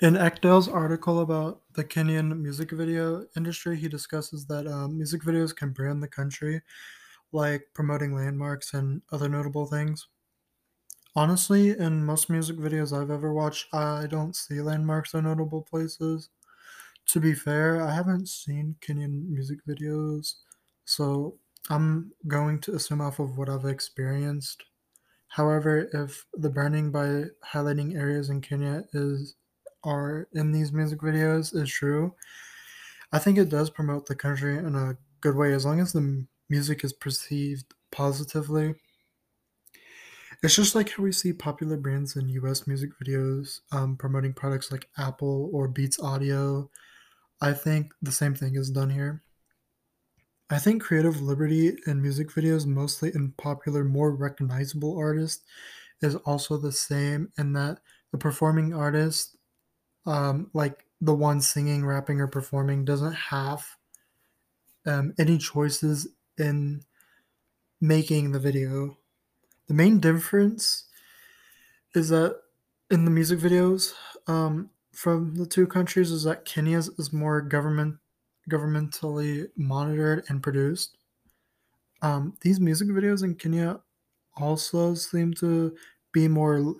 In Ekdale's article about the Kenyan music video industry, he discusses that um, music videos can brand the country, like promoting landmarks and other notable things. Honestly, in most music videos I've ever watched, I don't see landmarks or notable places. To be fair, I haven't seen Kenyan music videos, so I'm going to assume off of what I've experienced. However, if the branding by highlighting areas in Kenya is are in these music videos is true, I think it does promote the country in a good way as long as the music is perceived positively. It's just like how we see popular brands in US music videos um, promoting products like Apple or Beats Audio. I think the same thing is done here. I think creative liberty in music videos, mostly in popular, more recognizable artists, is also the same in that the performing artist, um, like the one singing, rapping, or performing, doesn't have um, any choices in making the video. The main difference is that in the music videos um, from the two countries is that Kenya's is more government governmentally monitored and produced. Um, these music videos in Kenya also seem to be more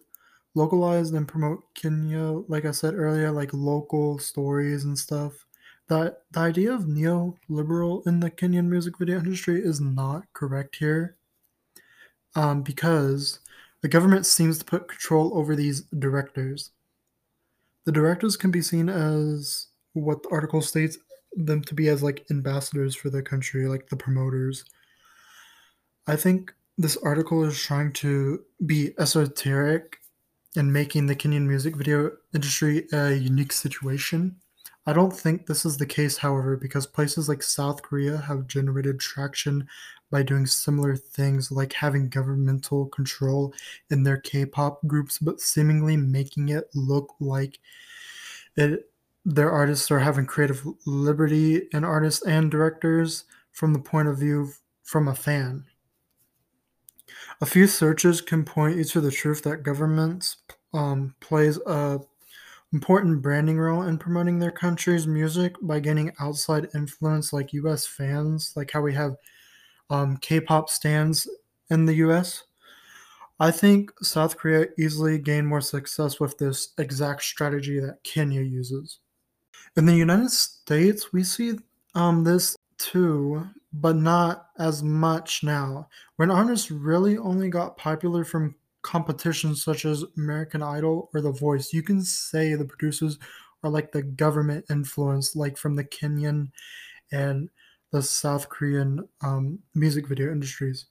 localized and promote Kenya, like I said earlier, like local stories and stuff. That the idea of neoliberal in the Kenyan music video industry is not correct here, um, because the government seems to put control over these directors. The directors can be seen as what the article states them to be as like ambassadors for the country, like the promoters. I think this article is trying to be esoteric and making the Kenyan music video industry a unique situation. I don't think this is the case, however, because places like South Korea have generated traction by doing similar things like having governmental control in their K pop groups, but seemingly making it look like it their artists are having creative liberty and artists and directors from the point of view from a fan. A few searches can point you to the truth that governments um, plays a important branding role in promoting their country's music by gaining outside influence like US fans, like how we have um, K-pop stands in the US. I think South Korea easily gained more success with this exact strategy that Kenya uses. In the United States, we see um, this too, but not as much now. When artists really only got popular from competitions such as American Idol or The Voice, you can say the producers are like the government influence, like from the Kenyan and the South Korean um, music video industries.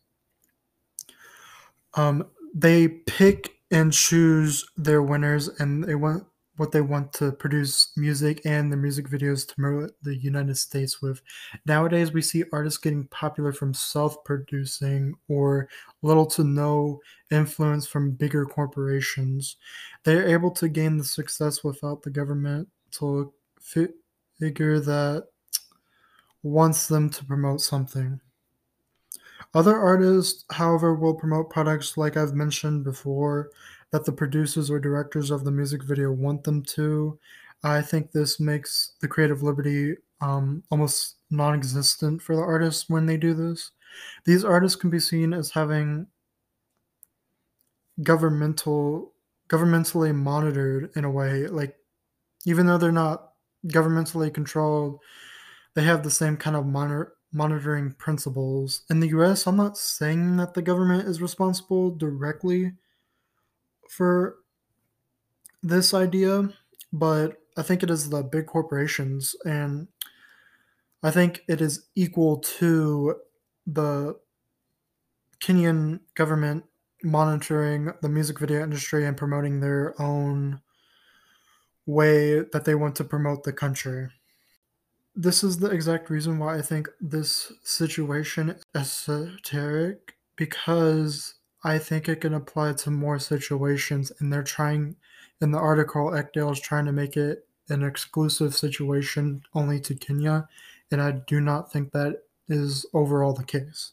Um, they pick and choose their winners, and they want what they want to produce music and the music videos to promote the United States with. Nowadays, we see artists getting popular from self-producing or little to no influence from bigger corporations. They're able to gain the success without the government to fi- figure that wants them to promote something. Other artists, however, will promote products like I've mentioned before that the producers or directors of the music video want them to. I think this makes the creative liberty um, almost non existent for the artists when they do this. These artists can be seen as having governmental governmentally monitored in a way like even though they're not governmentally controlled they have the same kind of monitor, monitoring principles. In the US, I'm not saying that the government is responsible directly for this idea, but I think it is the big corporations, and I think it is equal to the Kenyan government monitoring the music video industry and promoting their own way that they want to promote the country. This is the exact reason why I think this situation is esoteric because I think it can apply to more situations, and they're trying in the article, Ekdale is trying to make it an exclusive situation only to Kenya, and I do not think that is overall the case.